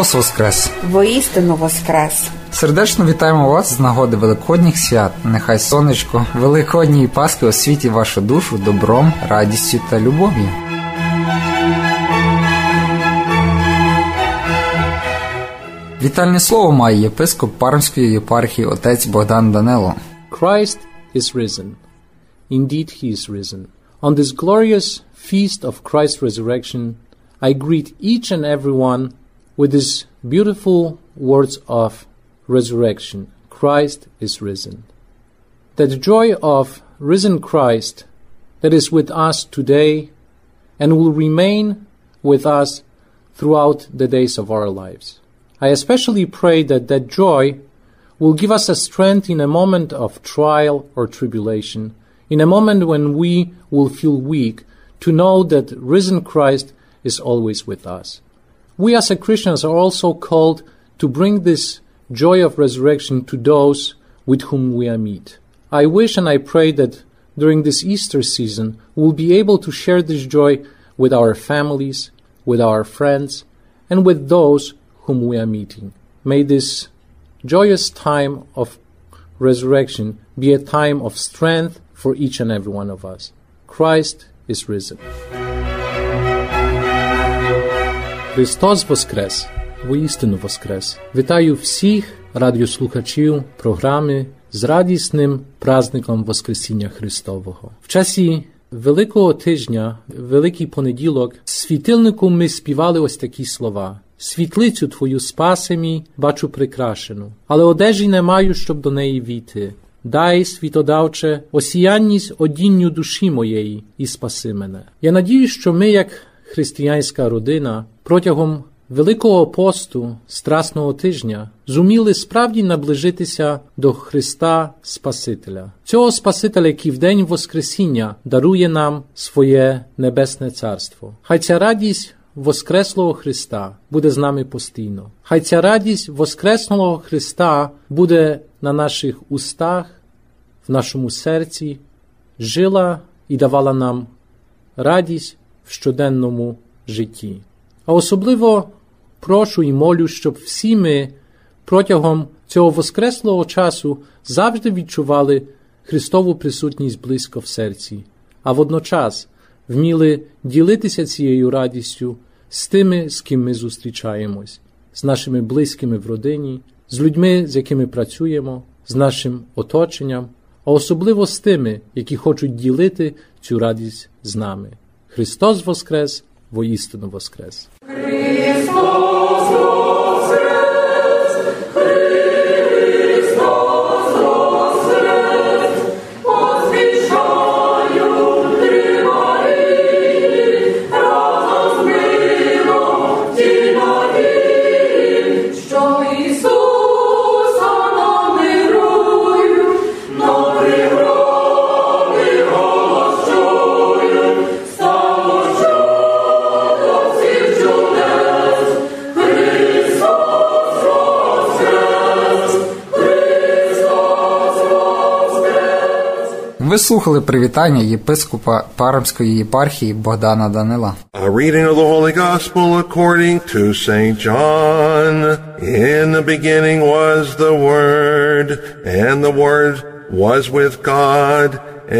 Христос Воскрес! Воістину Воскрес! Сердечно вітаємо вас з нагоди Великодніх свят. Нехай сонечко, Великодній Пасхи освітить вашу душу добром, радістю та любов'ю. Вітальне слово має єпископ Пармської єпархії отець Богдан Данило. Christ is risen. Indeed, he is risen. On this glorious feast of Christ's resurrection, I greet each and every one with these beautiful words of resurrection. Christ is risen. That the joy of risen Christ that is with us today and will remain with us throughout the days of our lives. I especially pray that that joy will give us a strength in a moment of trial or tribulation, in a moment when we will feel weak, to know that risen Christ is always with us. We as Christians are also called to bring this joy of resurrection to those with whom we meet. I wish and I pray that during this Easter season we'll be able to share this joy with our families, with our friends, and with those whom we are meeting. May this joyous time of resurrection be a time of strength for each and every one of us. Christ is risen. Христос Воскрес! Воістину Воскрес! Вітаю всіх радіослухачів програми з радісним праздником Воскресіння Христового. В часі Великого тижня, Великий понеділок, світильнику ми співали ось такі слова. Світлицю твою спаси мій, бачу прикрашену, але одежі не маю, щоб до неї війти. Дай, світодавче, осіянність одінню душі моєї і спаси мене. Я надію, що ми, як християнська родина, протягом Великого посту Страсного тижня зуміли справді наближитися до Христа Спасителя, цього Спасителя, який в день Воскресіння дарує нам своє небесне царство. Хай ця радість Воскреслого Христа буде з нами постійно. Хай ця радість Воскреслого Христа буде на наших устах, в нашому серці, жила і давала нам радість щоденному житті. А особливо прошу і молю, щоб всі ми протягом цього воскреслого часу завжди відчували Христову присутність близько в серці, а водночас вміли ділитися цією радістю з тими, з ким ми зустрічаємось, з нашими близькими в родині, з людьми, з якими працюємо, з нашим оточенням, а особливо з тими, які хочуть ділити цю радість з нами. Христос Воскрес! Воістину Воскрес! Ви слухали привітання єпископа Парамської єпархії Богдана Данила. A reading of the Holy Gospel according to St. John. In the beginning was the Word, and the Word was with God,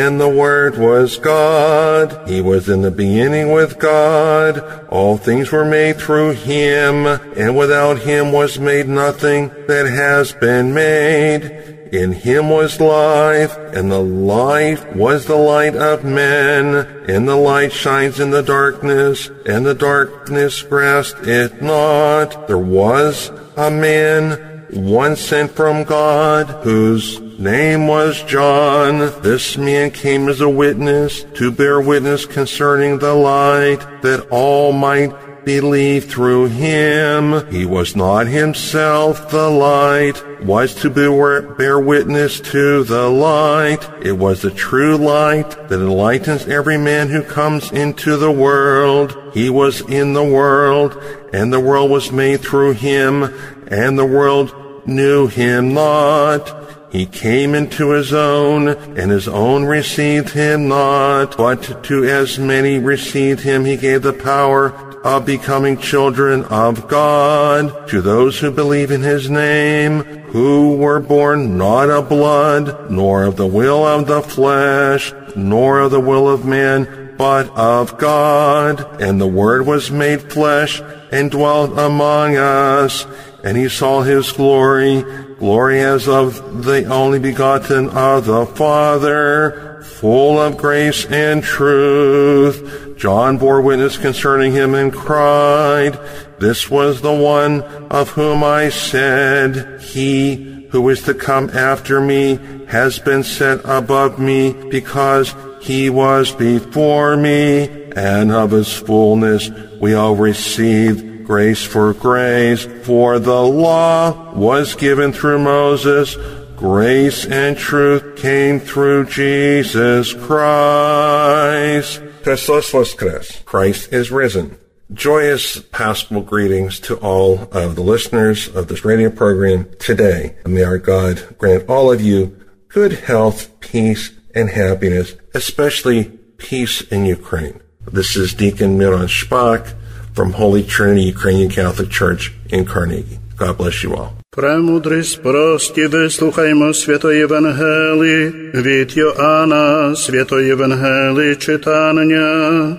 and the Word was God. He was in the beginning with God. All things were made through Him, and without Him was made nothing that has been made. In him was life, and the life was the light of men, and the light shines in the darkness, and the darkness grasped it not. There was a man once sent from God, whose name was John. This man came as a witness to bear witness concerning the light, that all might believe through him. He was not himself the light, was to bear witness to the light. It was the true light that enlightens every man who comes into the world. He was in the world, and the world was made through him, and the world knew him not. He came into his own, and his own received him not. But to as many received him, he gave the power of becoming children of God to those who believe in his name, who were born not of blood, nor of the will of the flesh, nor of the will of man, but of God. And the Word was made flesh and dwelt among us, and he saw his glory, glory as of the only begotten of the Father, full of grace and truth. John bore witness concerning him and cried, This was the one of whom I said, He who is to come after me has been set above me because he was before me, and of his fullness we all received grace for grace. For the law was given through Moses, grace and truth came through Jesus Christ. Christos voskres. Christ is risen. Joyous Paschal greetings to all of the listeners of this radio program today. May our God grant all of you good health, peace, and happiness, especially peace in Ukraine. This is Deacon Miron Shpak from Holy Trinity Ukrainian Catholic Church in Carnegie. God bless you all. Премудрість прості, вислухаймо Святої Євангелії від Йоанна, Святої Євангелії читання.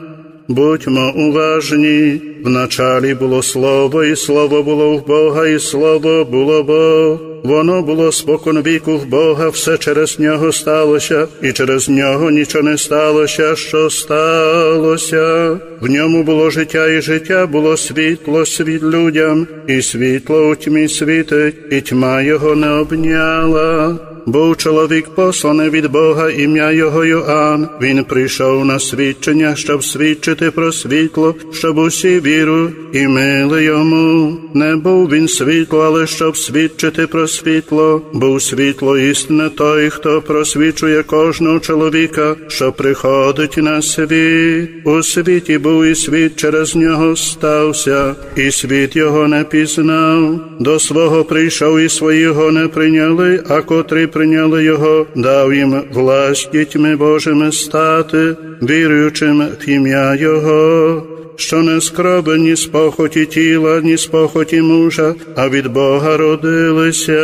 Будьмо уважні, в началі було Слово, і Слово було в Бога, і Слово було Бог. Воно було спокон віку в Бога, все через нього сталося, і через нього нічого не сталося, що сталося. В ньому було життя, і життя було світло, світ людям, і світло у тьмі світить, і тьма його не обняла. Був чоловік посланий від Бога, ім'я його Йоанн. Він прийшов на свідчення, щоб свідчити про світло, щоб усі віру і мили йому. Не був він світло, але щоб свідчити про світло. Був світло істинне той, хто просвічує кожного чоловіка, що приходить на світ. У світі був і світ через нього стався, і світ його не пізнав. До свого прийшов, і свої його не прийняли, а котрі прийняли його, дав їм власть дітьми Божими стати, віруючим в ім'я Його, що не скробе ні з похоті тіла, ні з похоті мужа, а від Бога родилися,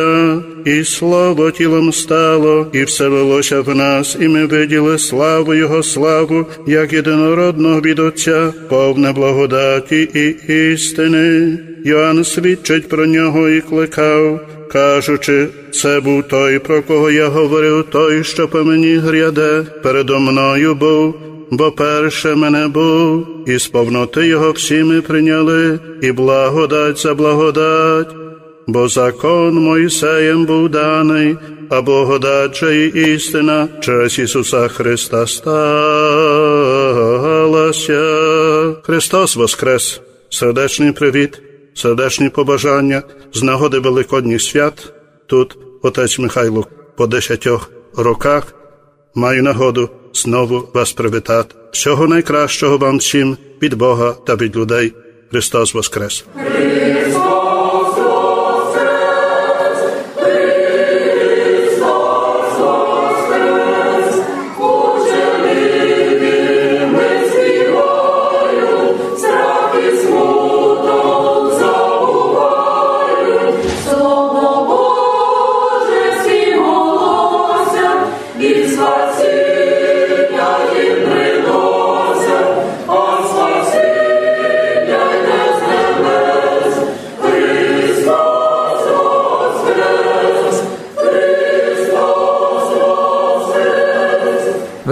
і слово тілом стало, і вселилося в нас, і ми виділи славу Його славу, як єдинородного від Отця, повне благодаті і істини. Йоанн свідчить про нього і кликав кажучи, це був той, про кого я говорив, той, що по мені гряде, передо мною був, бо перше мене був, і з повноти його всі ми прийняли, і благодать за благодать, бо закон Мойсеєм був даний, а благодать же і істина через Ісуса Христа сталася. Христос Воскрес! Сердечний привіт! Сердечні побажання з нагоди Великодніх свят. Тут отець Михайло по десятьох роках маю нагоду знову вас привітати. Всього найкращого вам всім від Бога та від людей. Христос Воскрес!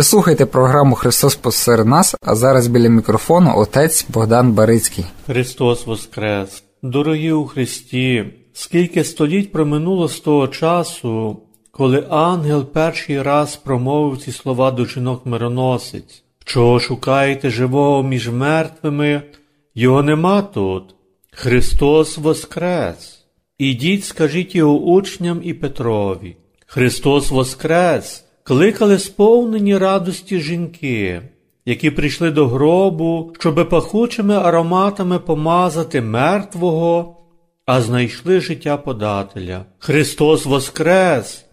Ви слухаєте програму Христос посеред нас, а зараз біля мікрофону отець Богдан Барицький. Христос Воскрес! Дорогі у Христі! Скільки століть проминуло з того часу, коли ангел перший раз промовив ці слова до жінок мироносець, чого шукаєте живого між мертвими, його нема тут. Христос Воскрес! Ідіть, скажіть його учням і Петрові. Христос Воскрес! Кликали сповнені радості жінки, які прийшли до гробу, щоби пахучими ароматами помазати мертвого, а знайшли життя подателя. Христос Воскрес!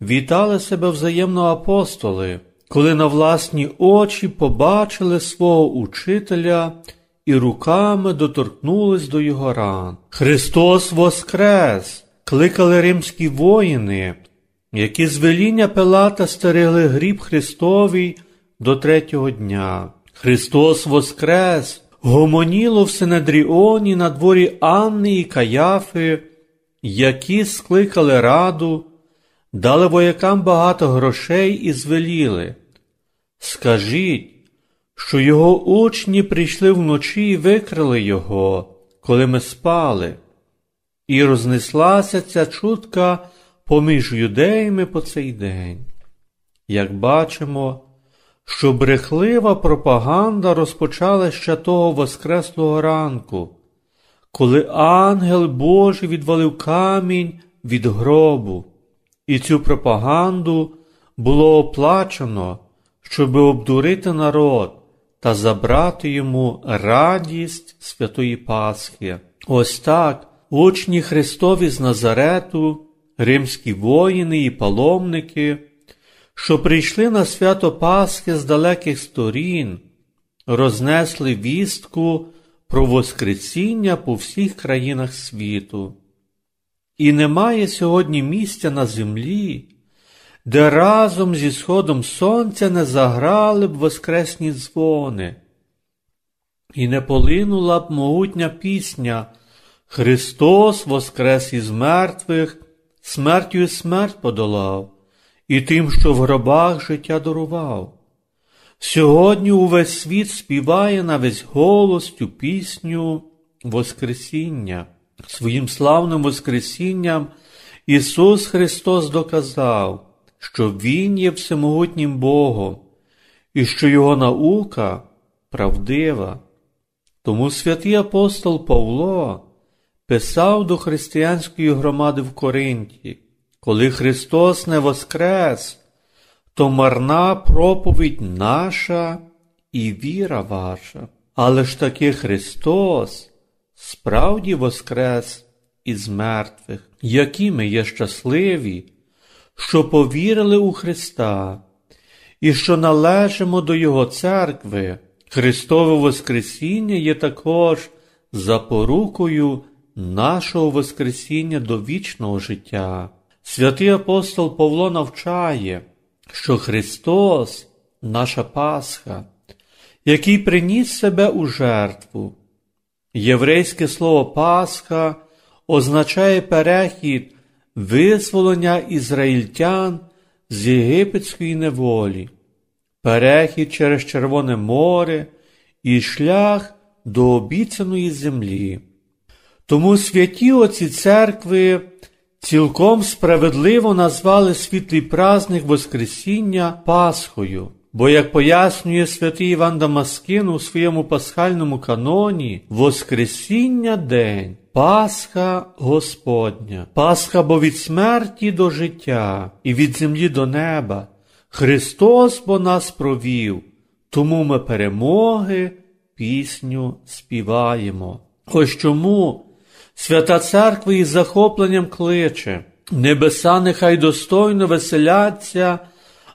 Вітали себе взаємно апостоли, коли на власні очі побачили свого учителя і руками доторкнулись до його ран. Христос Воскрес! кликали римські воїни, які з веління Пилата стерегли гріб Христовий до третього дня. Христос Воскрес! Гомоніло в Синедріоні на дворі Анни і Каяфи, які скликали раду, дали воякам багато грошей і звеліли. Скажіть, що його учні прийшли вночі і викрили його, коли ми спали, і рознеслася ця чутка поміж юдеями по цей день. Як бачимо, що брехлива пропаганда розпочала ще того воскреслого ранку, коли ангел Божий відвалив камінь від гробу, і цю пропаганду було оплачено, щоби обдурити народ та забрати йому радість святої Пасхи. Ось так учні Христові з Назарету, римські воїни і паломники, що прийшли на свято Пасхи з далеких сторін, рознесли вістку про Воскресіння по всіх країнах світу. І немає сьогодні місця на землі, де разом зі сходом сонця не заграли б воскресні дзвони, і не полинула б могутня пісня Христос воскрес із мертвих, смертю смерть подолав, і тим, що в гробах життя дарував. Сьогодні увесь світ співає на весь голос цю пісню Воскресіння. Своїм славним Воскресінням Ісус Христос доказав, що Він є всемогутнім Богом і що Його наука правдива. Тому святий апостол Павло писав до християнської громади в Коринті, коли Христос не воскрес, то марна проповідь наша і віра ваша. Але ж таки Христос справді воскрес із мертвих, які ми є щасливі, що повірили у Христа і що належимо до Його церкви. Христове Воскресіння є також запорукою нашого Воскресіння до вічного життя. Святий апостол Павло навчає, що Христос наша Пасха, який приніс себе у жертву. Єврейське слово Пасха означає перехід визволення ізраїльтян з єгипетської неволі, перехід через Червоне море і шлях до обіцяної землі. Тому святі оці церкви цілком справедливо назвали світлий праздник Воскресіння Пасхою. Бо, як пояснює святий Іван Дамаскин у своєму пасхальному каноні, Воскресіння день, Пасха Господня, Пасха бо від смерті до життя і від землі до неба. Христос бо нас провів, тому ми перемоги, пісню співаємо. Ось чому свята Церква із захопленням кличе, небеса нехай достойно веселяться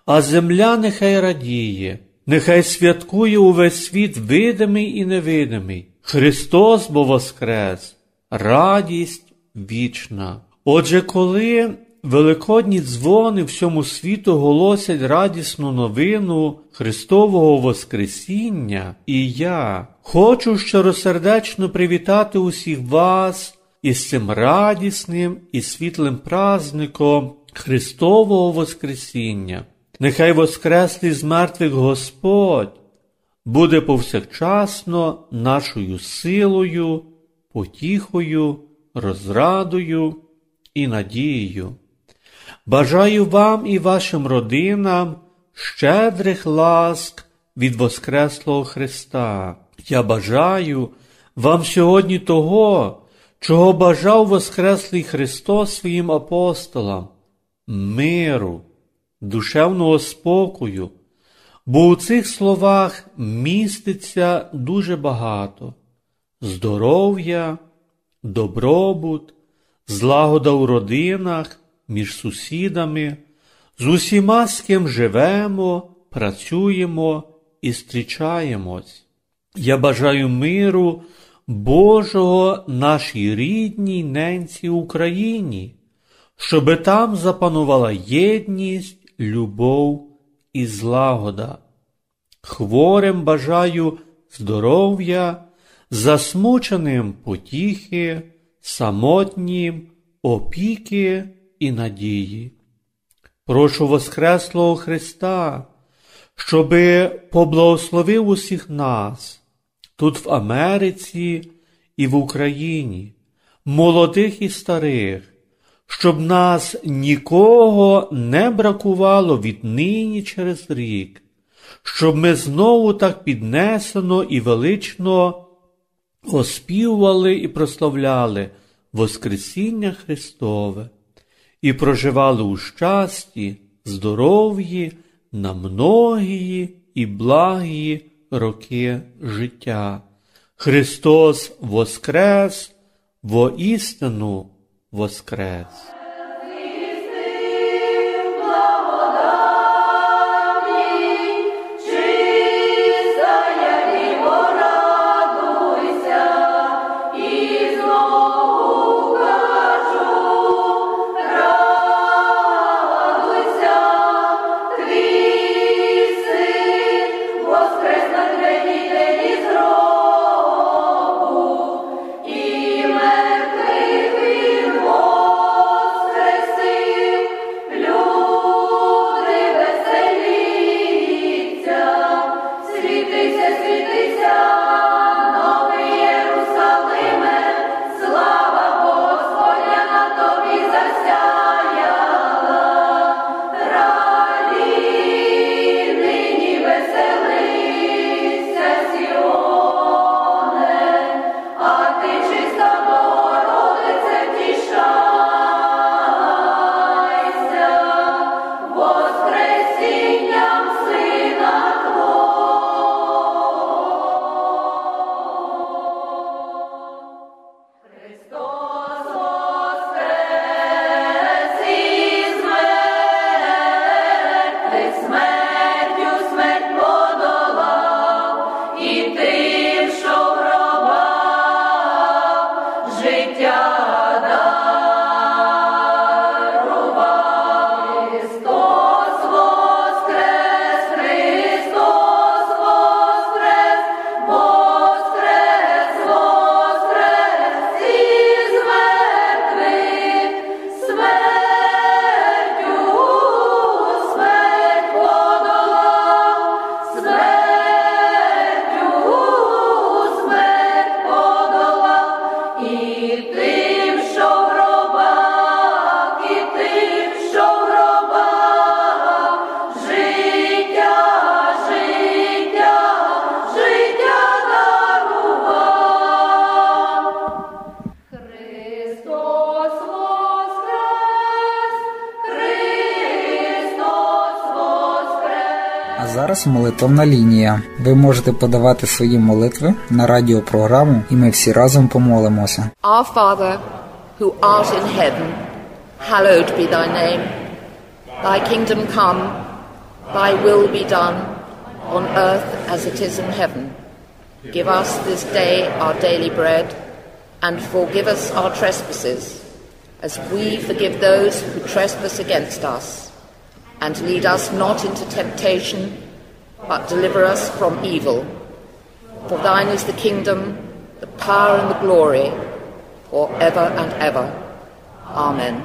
а земля нехай радіє, нехай святкує увесь світ видимий і невидимий. Христос бо воскрес, радість вічна. Отже, коли великодні дзвони всьому світу голосять радісну новину Христового Воскресіння, і я хочу щиросердечно привітати усіх вас із цим радісним і світлим праздником Христового Воскресіння. Нехай воскреслий з мертвих Господь буде повсякчасно нашою силою, потіхою, розрадою і надією. Бажаю вам і вашим родинам щедрих ласк від Воскреслого Христа. Я бажаю вам сьогодні того, чого бажав Воскреслий Христос своїм апостолам, миру душевного спокою, бо у цих словах міститься дуже багато здоров'я, добробут, злагода у родинах, між сусідами, з усіма, з ким живемо, працюємо і зустрічаємось. Я бажаю миру Божого нашій рідній ненці Україні, щоби там запанувала єдність, любов і злагода. Хворим бажаю здоров'я, засмученим потіхи, самотнім опіки і надії. Прошу Воскреслого Христа, щоби поблагословив усіх нас тут в Америці і в Україні, молодих і старих, щоб нас нікого не бракувало віднині через рік, щоб ми знову так піднесено і велично оспівували і прославляли Воскресіння Христове і проживали у щасті, здоров'ї на многії і благії роки життя. Христос Воскрес, воістину Воскрес! зараз молитовна лінія. Ви можете подавати свої молитви на радіопрограму, і ми всі разом помолимося. Our Father, who art in heaven, hallowed be thy name. Thy kingdom come, thy will be done, on earth as it is in heaven. Give us this day our daily bread, and forgive us our trespasses, as we forgive those who trespass against us. And lead us not into temptation, but deliver us from evil. For thine is the kingdom, the power, and the glory, for ever and ever. Amen.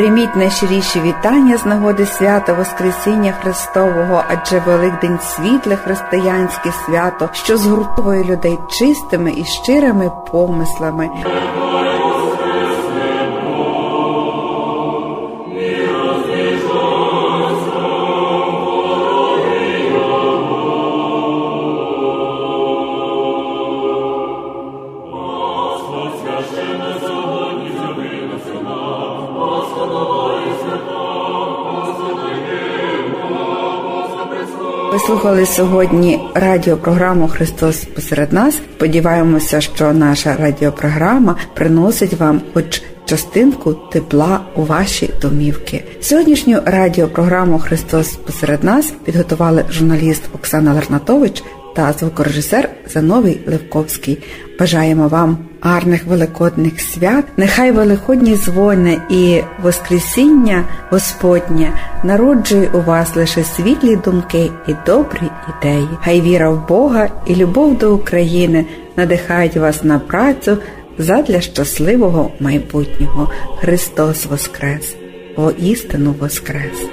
Прийміть найщиріші вітання з нагоди свята Воскресіння Христового, адже Великдень світле християнське свято, що згуртовує людей чистими і щирими помислами. Ви слухали сьогодні радіопрограму Христос посеред нас. Сподіваємося, що наша радіопрограма приносить вам хоч частинку тепла у ваші домівки. Сьогоднішню радіопрограму Христос посеред нас підготували журналіст Оксана Ларнатович та звукорежисер Зановий Левковський. Бажаємо вам гарних великодних свят. Нехай великодні дзвони і Воскресіння Господнє народжує у вас лише світлі думки і добрі ідеї. Хай віра в Бога і любов до України надихають вас на працю задля щасливого майбутнього. Христос Воскрес! Воістину Воскрес!